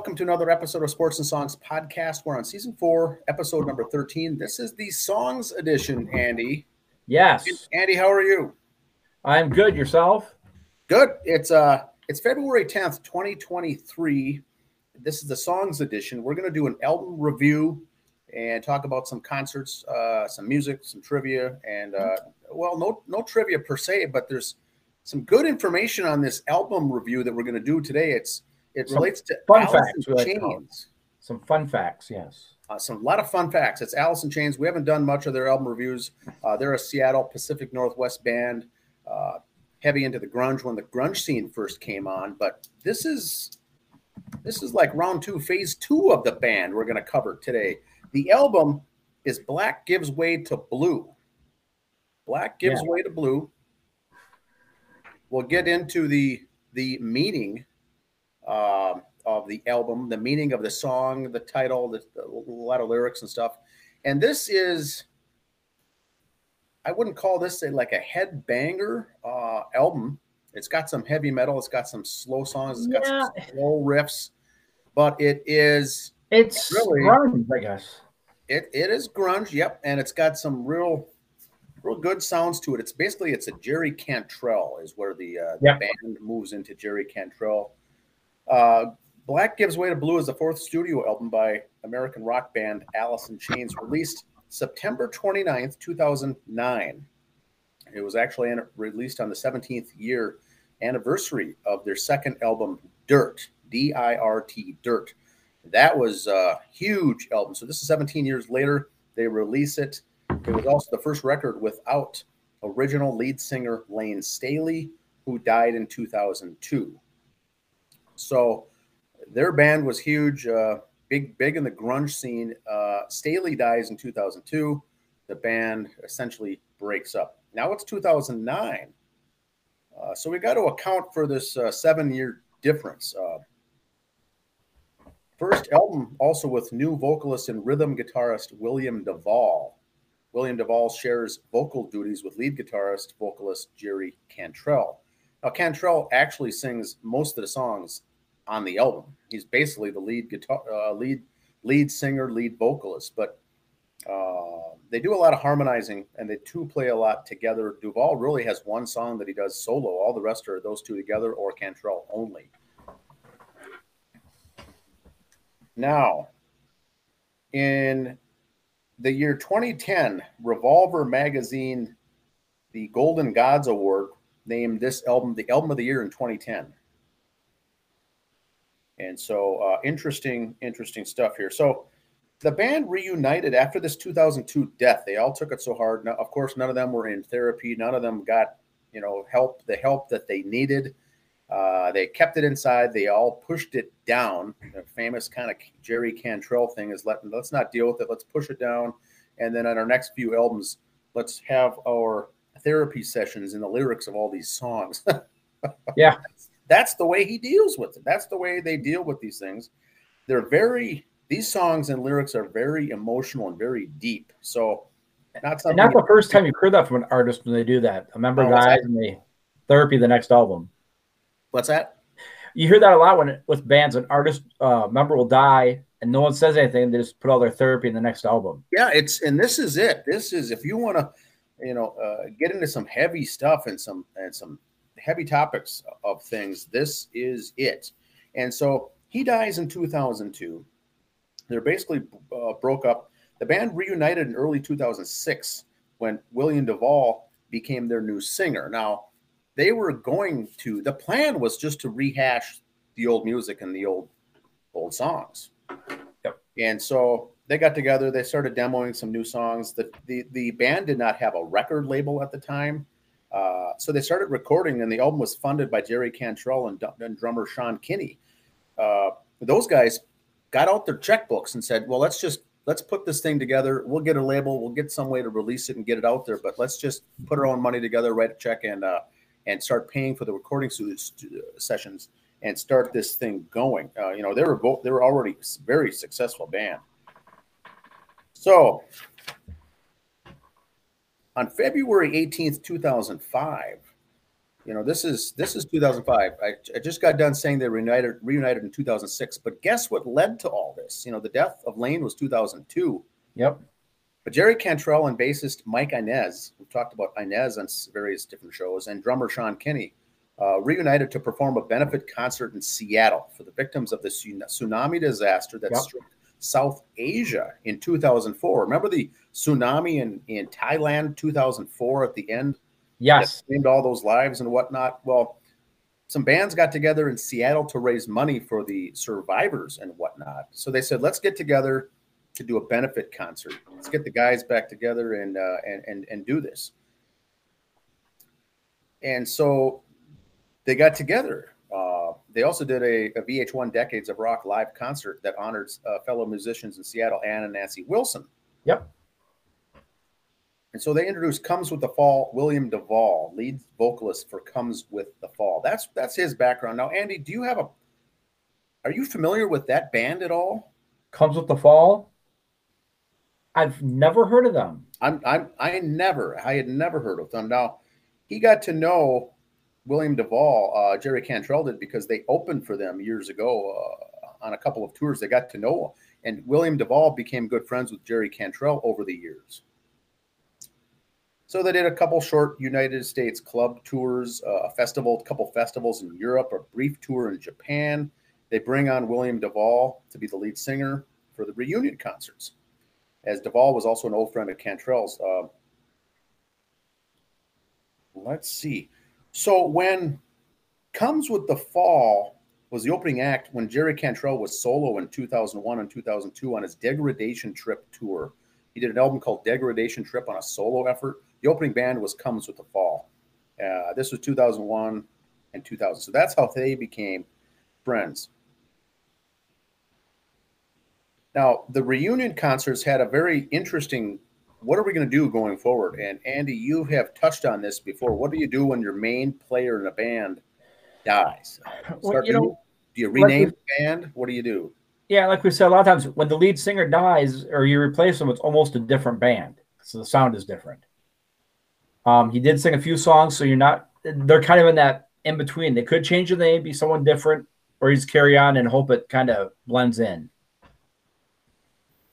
welcome to another episode of Sports and Songs podcast. We're on season four, episode number 13. This is the songs edition, Andy. Yes. Andy, how are you? I'm good. Yourself? Good. It's uh it's February 10th, 2023. This is the songs edition. We're gonna do an album review and talk about some concerts, uh, some music, some trivia, and uh, well, no no trivia per se, but there's some good information on this album review that we're going to do today. It's it Some relates to fun Alice facts, in we like to call it. Chains. Some fun facts. Yes. Uh, some a lot of fun facts. It's Alice in Chains. We haven't done much of their album reviews. Uh, they're a Seattle Pacific Northwest band, uh, heavy into the grunge when the grunge scene first came on. But this is this is like round two, phase two of the band we're going to cover today. The album is Black Gives Way to Blue. Black Gives Way to Blue. We'll get into the the meaning um, of the album, the meaning of the song, the title, the, a lot of lyrics and stuff. And this is, I wouldn't call this a, like a headbanger uh, album. It's got some heavy metal, it's got some slow songs, it's got some slow riffs, but it is It's Really? grunge, I guess. it it is grunge, yep, and it's got some real real good sounds to it. It's basically it's a Jerry Cantrell is where the, uh, the Yep. band moves into Jerry Cantrell. Uh, Black Gives Way to Blue is the fourth studio album by American rock band Alice in Chains, released September 29th, 2009. It was actually released on the 17th year anniversary of their second album, Dirt, D I R T, Dirt. That was a huge album. So this is 17 years later. They release it. It was also the first record without original lead singer Layne Staley, who died in 2002. So their band was huge, uh, big, big in the grunge scene. Uh, Staley dies in 2002. The band essentially breaks up. Now it's 2009. Uh, so we got to account for this uh, seven year difference. Uh, first album, also with new vocalist and rhythm guitarist William Duvall. William Duvall shares vocal duties with lead guitarist, vocalist Jerry Cantrell. Now, Cantrell actually sings most of the songs on the album. He's basically the lead guitar, uh, lead lead singer, lead vocalist. But uh, they do a lot of harmonizing, and they two play a lot together. Duvall really has one song that he does solo. All the rest are those two together or Cantrell only. Now, in the year 2010, Revolver magazine, the Golden Gods Award, named this album the album of the year in 2010. And so, uh, interesting, interesting stuff here. So, the band reunited after this 2002 death. They all took it so hard. Now, of course, none of them were in therapy. None of them got, you know, help the help that they needed. Uh, they kept it inside. They all pushed it down. The famous kind of Jerry Cantrell thing is let let's not deal with it. Let's push it down, and then on our next few albums, let's have our therapy sessions in the lyrics of all these songs. Yeah. that's the way he deals with it. That's the way they deal with these things. They're very these songs and lyrics are very emotional and very deep. So not And not the first time you've heard that from an artist when they do that. I remember Oh, guys in the therapy the next album. what's that? You hear that a lot when with bands, an artist uh, member will die and no one says anything. They just put all their therapy in the next album. Yeah, it's and this is it. This is if you want to, you know, uh, get into some heavy stuff and some and some heavy topics of things. This is it. And so he dies in 2002. They're basically uh, broke up. The band reunited in early 2006 when William Duvall became their new singer. Now they were going to. The plan was just to rehash the old music and the old old songs. Yep. And so they got together. They started demoing some new songs. The the, the band did not have a record label at the time, uh, so they started recording. And the album was funded by Jerry Cantrell and, and drummer Sean Kinney. Uh, those guys got out their checkbooks and said, "Well, let's just let's put this thing together. We'll get a label. We'll get some way to release it and get it out there. But let's just put our own money together, write a check, and uh, and start paying for the recording sessions." and start this thing going. Uh, you know, they were both they were already very successful band. So on February 18th, 2005, You know, this is this is 2005. I, I just got done saying they reunited reunited in 2006. But guess what led to all this? You know, the death of Layne was 2002. Yep. But Jerry Cantrell and bassist Mike Inez, we've talked about Inez on various different shows, and drummer Sean Kinney uh, reunited to perform a benefit concert in Seattle for the victims of the tsunami disaster that yep. struck South Asia in 2004. Remember the tsunami in, in Thailand 2004 at the end? Yes. Named all those lives and whatnot. Well, some bands got together in Seattle to raise money for the survivors and whatnot. So they said, let's get together to do a benefit concert. Let's get the guys back together and uh, and and and do this. And so they got together. They also did a, a, VH1 Decades of Rock live concert that honors uh, fellow musicians in Seattle, Ann and Nancy Wilson. Yep. And so they introduced "Comes with the Fall." William DuVall, lead vocalist for "Comes with the Fall." That's that's his background. Now, Andy, do you have a? Are you familiar with that band at all? "Comes with the Fall." I've never heard of them. I'm I'm I never I had never heard of them. Now, he got to know William DuVall, uh, Jerry Cantrell did because they opened for them years ago uh, on a couple of tours. They got to know, and William DuVall became good friends with Jerry Cantrell over the years. So they did a couple short United States club tours, uh, a festival, a couple festivals in Europe, a brief tour in Japan. They bring on William DuVall to be the lead singer for the reunion concerts, as DuVall was also an old friend of Cantrell's. Uh, let's see. So when comes with the fall was the opening act when Jerry Cantrell was solo in 2001 and 2002 on his Degradation Trip tour. He did an album called Degradation Trip on a solo effort. The opening band was Comes with the Fall. Uh, this was 2001 and 2000. So that's how they became friends. Now, the reunion concerts had a very interesting what are we going to do going forward? And Andy, you have touched on this before. What do you do when your main player in a band dies? Well, you know, do you rename like the band? What do you do? Yeah, like we said a lot of times, when the lead singer dies or you replace them, it's almost a different band, so the sound is different. Um, he did sing a few songs, so you're not. They're kind of in that in between. They could change the name, be someone different, or he's carry on and hope it kind of blends in.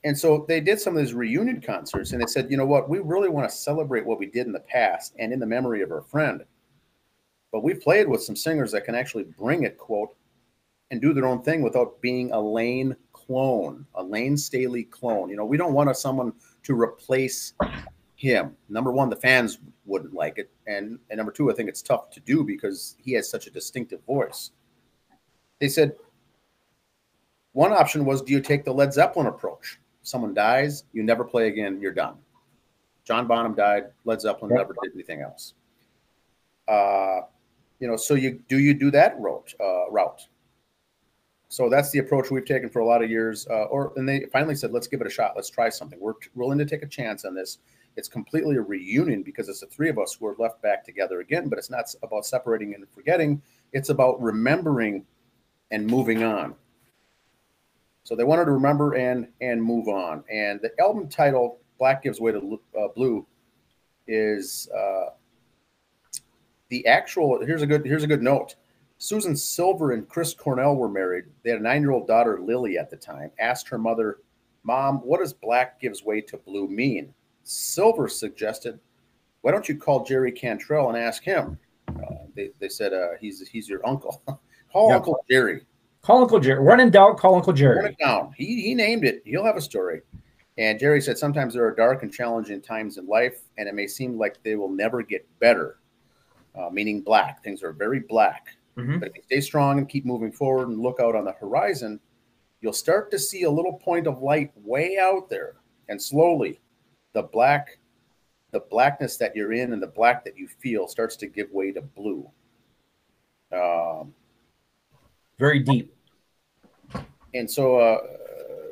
And so they did some of these reunion concerts and they said, you know what, we really want to celebrate what we did in the past and in the memory of our friend. But we've played with some singers that can actually bring it, quote, and do their own thing without being a Layne clone, a Layne Staley clone. You know, we don't want a, someone to replace him. Number one, the fans wouldn't like it. And, and number two, I think it's tough to do because he has such a distinctive voice. They said, one option was do you take the Led Zeppelin approach? Someone dies, you never play again, you're done. John Bonham died, Led Zeppelin yep. never did anything else. Uh, you know, so you do you do that route uh, route? So that's the approach we've taken for a lot of years. Uh, or and they finally said, let's give it a shot. Let's try something. We're willing to take a chance on this. It's completely a reunion because it's the three of us who are left back together again. But it's not about separating and forgetting. It's about remembering and moving on. So they wanted to remember and and move on. And the album title "Black Gives Way to uh, Blue" is uh, the actual. Here's a good here's a good note. Susan Silver and Chris Cornell were married. They had a nine-year-old daughter, Lily, at the time. Asked her mother, "Mom, what does Black Gives Way to Blue mean?" Silver suggested, "Why don't you call Jerry Cantrell and ask him?" Uh, they, they said, uh, "He's he's your uncle. call. Uncle Jerry." Call Uncle Jerry. Run in doubt, call Uncle Jerry. Run it down. He, he named it. He'll have a story. And Jerry said sometimes there are dark and challenging times in life, and it may seem like they will never get better, uh, meaning black. Things are very black. Mm-hmm. But if you stay strong and keep moving forward and look out on the horizon, you'll start to see a little point of light way out there. And slowly, the black, the blackness that you're in and the black that you feel starts to give way to blue. Um, very deep and so uh,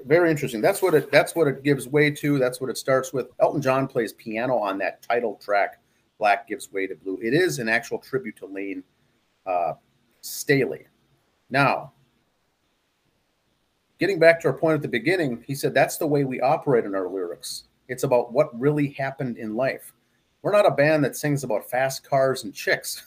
very interesting. That's what it that's what it gives way to. That's what it starts with. Elton John plays piano on that title track. Black gives way to blue. It is an actual tribute to Layne uh, Staley. Now, getting back to our point at the beginning, he said that's the way we operate in our lyrics. It's about what really happened in life. We're not a band that sings about fast cars and chicks.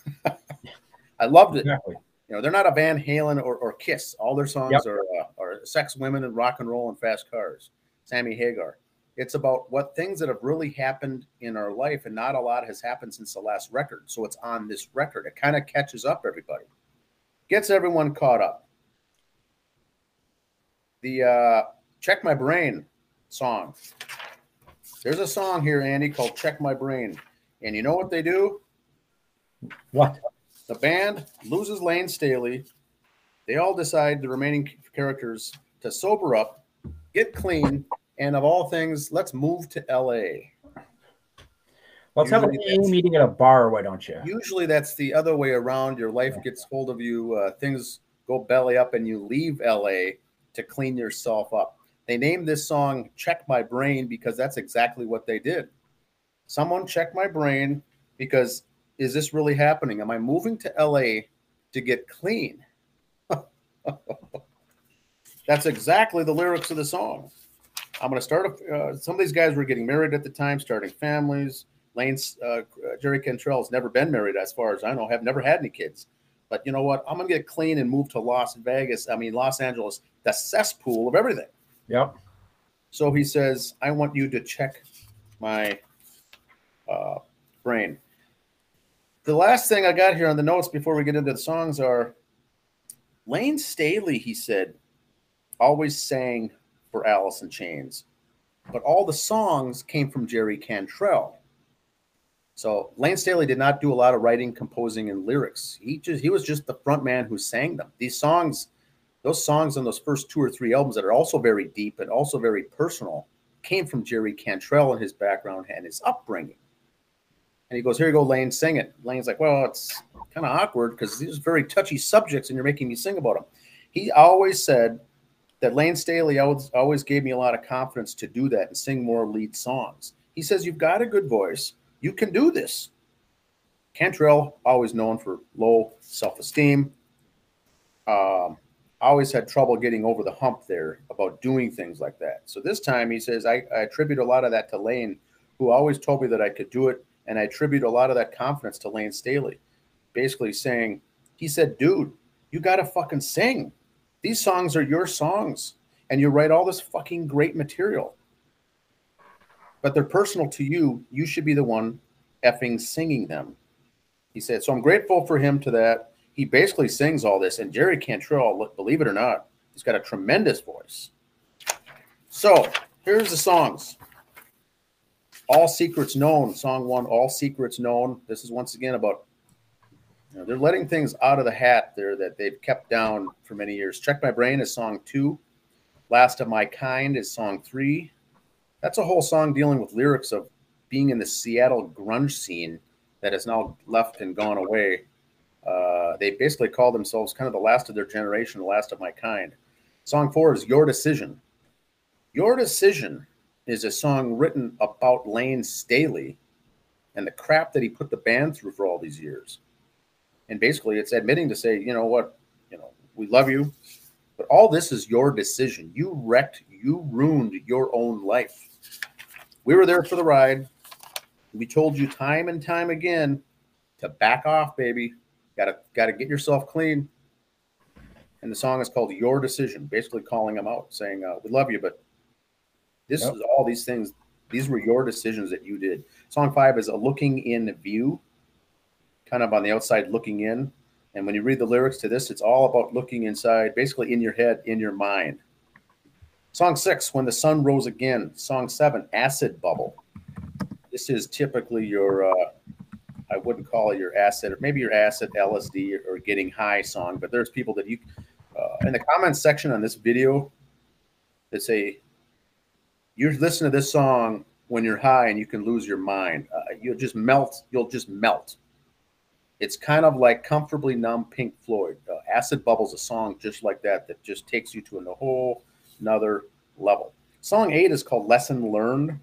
I loved it. Exactly. You know, they're not a Van Halen or, or Kiss. All their songs Yep. are uh, are sex, women, and rock and roll and fast cars. Sammy Hagar. It's about what things that have really happened in our life, and not a lot has happened since the last record. So it's on this record. It kind of catches up everybody, gets everyone caught up. The uh, "Check My Brain" song. There's a song here, Andy, called "Check My Brain," and you know what they do? What? The band loses Layne Staley. They all decide, the remaining characters, to sober up, get clean, and of all things, let's move to LA. Let's have a meeting at a bar, why don't you? Usually that's the other way around. Your life gets hold of you, uh, things go belly up, and you leave LA to clean yourself up. They named this song Check My Brain because that's exactly what they did. Someone check my brain because is this really happening? Am I moving to LA to get clean? That's exactly the lyrics of the song. I'm going to start. A, uh, some of these guys were getting married at the time, starting families. Layne's uh, Jerry Cantrell has never been married, as far as I know. Have never had any kids. But you know what? I'm going to get clean and move to Las Vegas. I mean, Los Angeles, the cesspool of everything. Yep. So he says, I want you to check my uh, brain. The last thing I got here on the notes before we get into the songs are Layne Staley, he said, always sang for Alice in Chains, but all the songs came from Jerry Cantrell. So Layne Staley did not do a lot of writing, composing, and lyrics. He just he was just the front man who sang them. These songs, those songs on those first two or three albums that are also very deep and also very personal, came from Jerry Cantrell and his background and his upbringing. And he goes, "Here you go, Layne, sing it." Layne's like, "Well, it's kind of awkward because these are very touchy subjects, and you're making me sing about them." He always said that Layne Staley always, always gave me a lot of confidence to do that and sing more lead songs. He says, You've got a good voice. You can do this. Cantrell, always known for low self esteem, um, always had trouble getting over the hump there about doing things like that. So this time he says, I, I attribute a lot of that to Layne, who always told me that I could do it. And I attribute a lot of that confidence to Layne Staley. Basically saying, He said, Dude, you got to fucking sing. These songs are your songs, and you write all this fucking great material. But they're personal to you. You should be the one effing singing them. He said, So I'm grateful for him to that. He basically sings all this. And Jerry Cantrell, look, believe it or not, he's got a tremendous voice. So here's the songs All Secrets Known, song one, All Secrets Known. This is once again about you know, they're letting things out of the hat there that they've kept down for many years. Check My Brain is song two. Last of My Kind is song three. That's a whole song dealing with lyrics of being in the Seattle grunge scene that has now left and gone away. Uh, they basically call themselves kind of the last of their generation, the last of my kind. Song four is Your Decision. Your Decision is a song written about Layne Staley and the crap that he put the band through for all these years. And basically it's admitting to say you know what you know we love you but all this is your decision. You wrecked you ruined your own life. We were there for the ride. We told you time and time again to back off baby. Gotta gotta get yourself clean. And the song is called your decision basically calling them out saying uh, we love you but this Yep. is all these things these were your decisions that you did song five is a looking in view kind of on the outside looking in. And when you read the lyrics to this, it's all about looking inside, basically in your head, in your mind. Song six, When the Sun Rose Again. Song seven, Acid Bubble. This is typically your, uh, I wouldn't call it your acid, or maybe your acid LSD or getting high song, but there's people that you, uh, in the comments section on this video, that say, you listen to this song when you're high and you can lose your mind. Uh, you'll just melt. You'll just melt. It's kind of like comfortably numb Pink Floyd. Uh, Acid Bubble's a song just like that that just takes you to a whole another level. Song eight is called "Lesson Learned."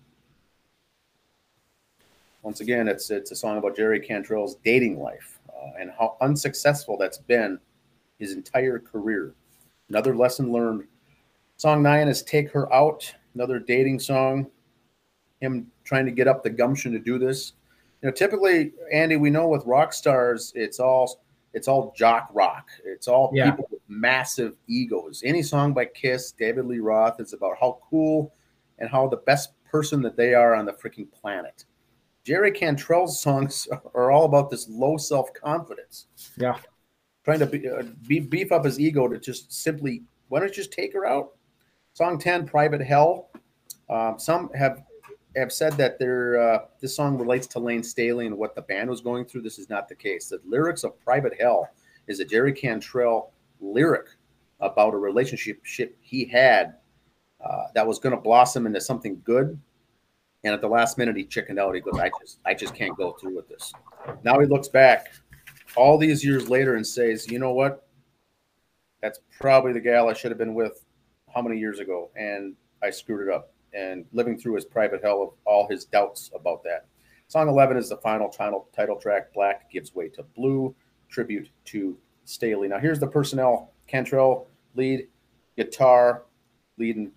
Once again, it's it's a song about Jerry Cantrell's dating life uh, and how unsuccessful that's been his entire career. Another lesson learned. Song nine is "Take Her Out," another dating song. Him trying to get up the gumption to do this you know, typically, Andy, we know with rock stars, it's all it's all jock rock. It's all Yeah. people with massive egos. Any song by Kiss, David Lee Roth, is about how cool and how the best person that they are on the freaking planet. Jerry Cantrell's songs are all about this low self confidence, Yeah. trying to be, uh, be, beef up his ego to just simply, why don't you just take her out? Song 10, Private Hell. Um, some have have said that their uh, this song relates to Layne Staley and what the band was going through. This is not the case. The lyrics of Private Hell is a Jerry Cantrell lyric about a relationship he had uh, that was going to blossom into something good. And at the last minute, he chickened out. He goes, "I just, I just can't go through with this." Now he looks back all these years later and says, "You know what? That's probably the gal I should have been with how many years ago, and I screwed it up." And living through his private hell of all his doubts about that. Song 11 is the final title, title track. Black gives way to blue, tribute to Staley. Now, here's the personnel Cantrell, lead, guitar, lead and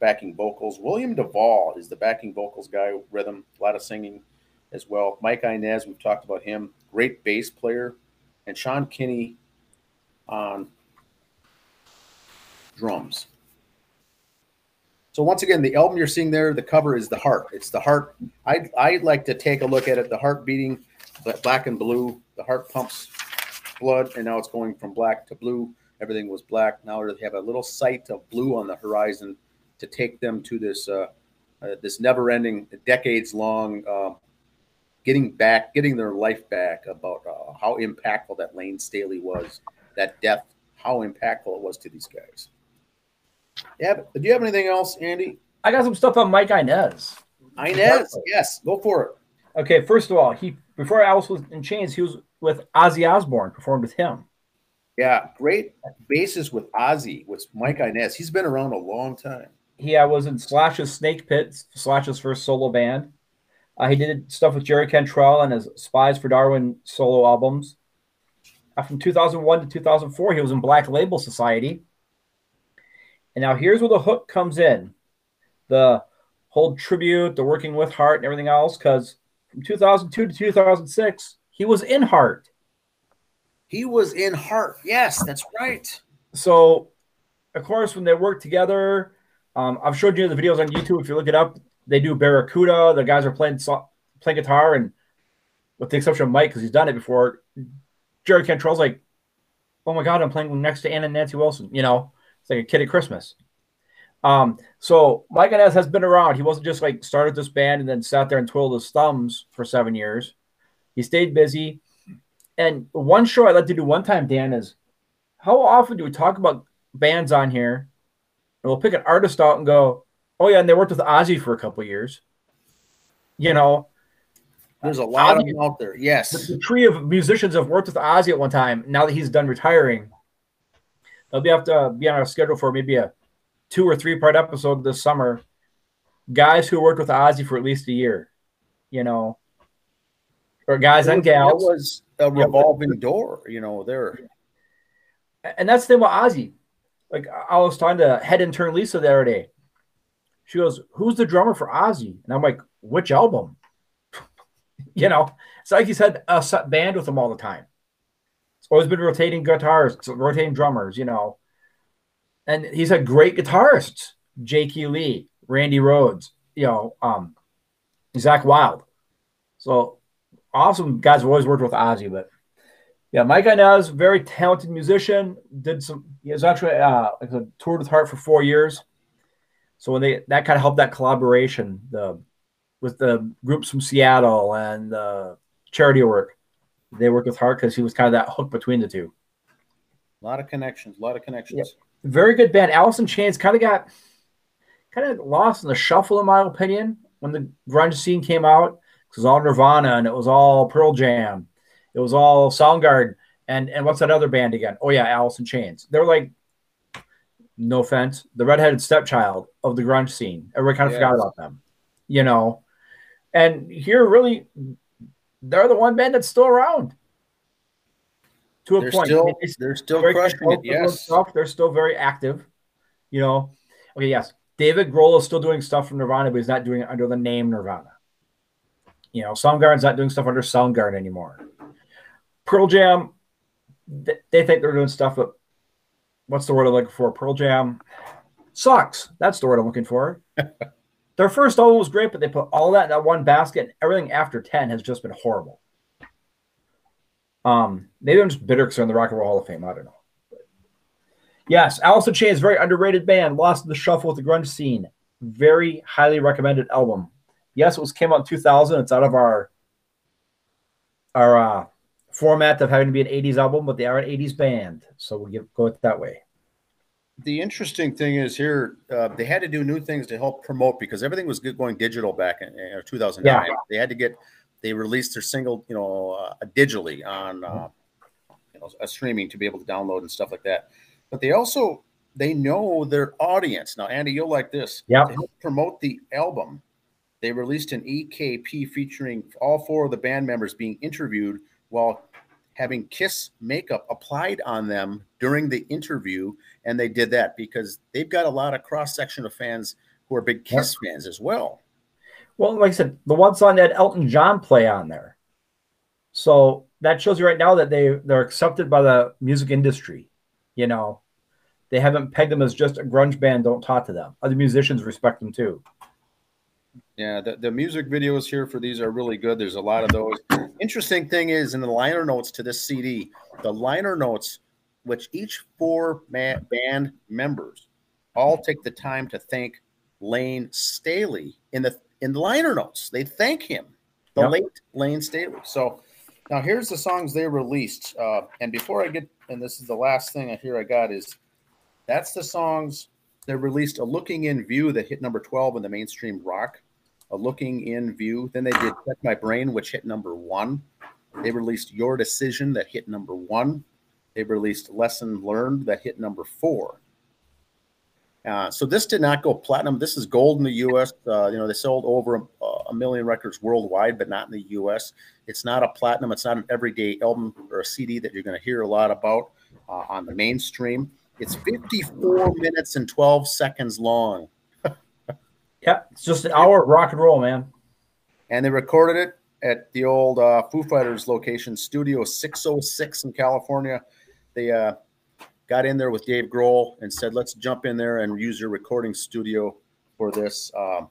backing vocals. William Duvall is the backing vocals guy, rhythm, a lot of singing as well. Mike Inez, we've talked about him, great bass player. And Sean Kinney on drums. So once again, the album you're seeing there, the cover is the heart. It's the heart. I I like to take a look at it. The heart beating, black and blue. The heart pumps blood, and now it's going from black to blue. Everything was black. Now they have a little sight of blue on the horizon to take them to this uh, uh, this never-ending, decades-long uh, getting back, getting their life back. About uh, how impactful that Layne Staley was, that death, how impactful it was to these guys. Yeah, do you have anything else, Andy? I got some stuff on Mike Inez. Inez, yes, go for it. Okay, first of all, he before Alice was in Chains, he was with Ozzy Osbourne, performed with him. Yeah, great basis with Ozzy, with Mike Inez. He's been around a long time. He uh, was in Slash's Snake Pit, Slash's first solo band. Uh, he did stuff with Jerry Cantrell and his Spys4Darwin solo albums. Uh, from 2001 to 2004, he was in Black Label Society. And now here's where the hook comes in the whole tribute, the working with Heart, and everything else. Because from 2002 to 2006, he was in Heart. He was in Heart. Yes, that's right. So, of course, when they work together, um, I've showed you the videos on YouTube. If you look it up, they do Barracuda. The guys are playing so- playing guitar, and with the exception of Mike, because he's done it before, Jerry Cantrell's like, "Oh my God, I'm playing next to Anna and Nancy Wilson." You know, it's like a kid at Christmas. Um, so Mike Inez has been around. He wasn't just like started this band and then sat there and twirled his thumbs for seven years. He stayed busy. And one show I'd like to do one time, Dan, is how often do we talk about bands on here? And we'll pick an artist out and go, oh yeah, and they worked with Ozzy for a couple years. You know, There's a lot of them out there. the, Yes. the tree of musicians have worked with Ozzy at one time. Now that he's done retiring, they'll be have to uh, be on our schedule for maybe a two or three part episode this summer. Guys who worked with Ozzy for at least a year, you know, or guys and gals. It was a revolving door, you know, there. and that's the thing about Ozzy. Like I was talking to head intern Lisa the other day. She goes, "Who's the drummer for Ozzy?" And I'm like, "Which album?" you know, it's like he's had a set band with him all the time. Always been rotating guitars, rotating drummers, you know. And he's had great guitarists: J.K. Lee, Randy Rhoads, you know, um, Zakk Wylde. So awesome guys. Have always worked with Ozzy, but yeah, Mike Inez, very talented musician. Did some. He was actually uh, like a toured with Heart for four years. So when they that kind of helped that collaboration, the with the groups from Seattle and uh, charity work, they worked with Heart because he was kind of that hook between the two. A lot of connections, a lot of connections. Very good band. Alice in Chains kind of got kind of lost in the shuffle, in my opinion, when the grunge scene came out. It was all Nirvana and it was all Pearl Jam. It was all Soundgarden. And and what's that other band again? Oh yeah, Alice in Chains. They're like, no offense, the redheaded stepchild of the grunge scene. Everybody kind of forgot about them, you know. And here, really, they're the one band that's still around. To a They're point, still they're still crushing it. Yes. stuff. They're still very active. You know. Okay, yes. David Grohl is still doing stuff from Nirvana, but he's not doing it under the name Nirvana. You know, Soundgarden's not doing stuff under Soundgarden anymore. Pearl Jam, th- they think they're doing stuff, but what's the word I'm looking for? Pearl Jam sucks. That's the word I'm looking for. Their first album was great, but they put all that in that one basket, and everything after 10 has just been horrible. Um, maybe I'm just bitter because they're in the Rock and Roll Hall of Fame. I don't know. But yes, Alice in Chains, very underrated band, lost in the shuffle with the grunge scene. Very highly recommended album. Yes, it was came out in 2000. It's out of our our uh, format of having to be an 80s album, but they are an 80s band, so we will go it that way the interesting thing is here uh, they had to do new things to help promote because everything was going digital back in, in 2009 yeah. they had to get they released their single you know uh, digitally on uh, you know, a streaming to be able to download and stuff like that. But they also they know their audience. Now andy you'll like this. Yeah promote the album they released an EPK featuring all four of the band members being interviewed while having kiss makeup applied on them during the interview and they did that because they've got a lot of cross section of fans who are big kiss yep. fans as well. Well like i said the one song that elton john play on there. So that shows you right now that they they're accepted by the music industry you know. They haven't pegged them as just a grunge band don't talk to them. Other musicians respect them too yeah, the, the music videos here for these are really good. There's a lot of those. Interesting thing is in the liner notes to this CD, the liner notes, which each four man, band members all take the time to thank Layne Staley in the in the liner notes. They thank him, the yep. late Layne Staley. So now here's the songs they released. Uh, and before I get, and this is the last thing I hear I got is that's the songs they released. A Looking in View that hit number 12 in the mainstream rock a looking in view. Then they did Check My Brain, which hit number one. They released Your Decision, that hit number one. They released Lesson Learned, that hit number four. Uh, so this did not go platinum. This is gold in the U.S. Uh, you know, they sold over a, a, million records worldwide, but not in the U.S. It's not a platinum. It's not an everyday album or a CD that you're going to hear a lot about uh, on the mainstream. It's 54 minutes and 12 seconds long. Yeah, it's just an hour of rock and roll, man. And they recorded it at the old uh, Foo Fighters location, Studio 606 in California. They uh, got in there with Dave Grohl and said, let's jump in there and use your recording studio for this. Um,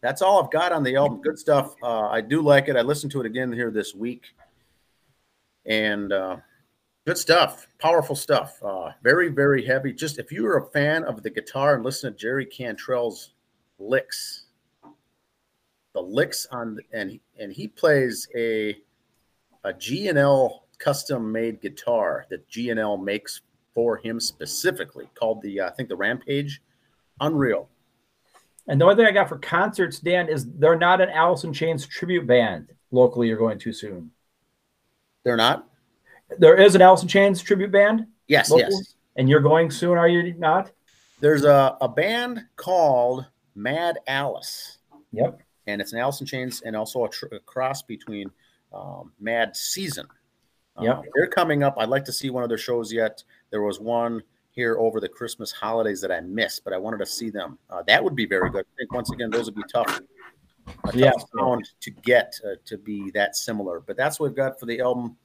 that's all I've got on the album. Good stuff. Uh, I do like it. I listened to it again here this week. And uh, good stuff. Powerful stuff. Uh, very, very heavy. Just if you're a fan of the guitar and listen to Jerry Cantrell's licks. The licks on and and he plays a a G&L custom made guitar that G&L makes for him specifically called the uh, I think the Rampage. Unreal. And the only thing I got for concerts, Dan, is they're not an Alice in Chains tribute band locally. You're going too soon. They're not. There is an Alice Chains tribute band. Yes, locally, yes. And you're going soon, are you not? There's a, a band called Mad Alice. Yep. And it's an Alice Chains and also a, tr- a cross between um, Mad Season. Um, yep. they're coming up. I'd like to see one of their shows yet. There was one here over the Christmas holidays that I missed, but I wanted to see them. Uh, that would be very good. I think once again, those would be tough. yeah. sound to get uh, to be that similar. But that's what we've got for the album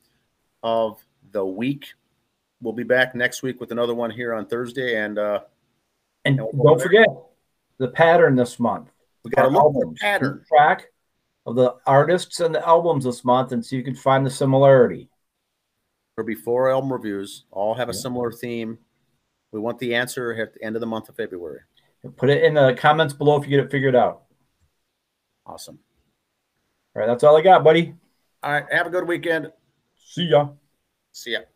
of the week. We'll be back next week with another one here on Thursday, and uh, and, and we'll don't forget the pattern this month. We got a little pattern track of the artists and the albums this month, and see if you can find the similarity. For before album reviews, all have a yeah. similar theme. We want the answer at the end of the month of February. Put it in the comments below if you get it figured out. Awesome. All right, that's all I got, buddy. All right, have a good weekend. See ya. See ya.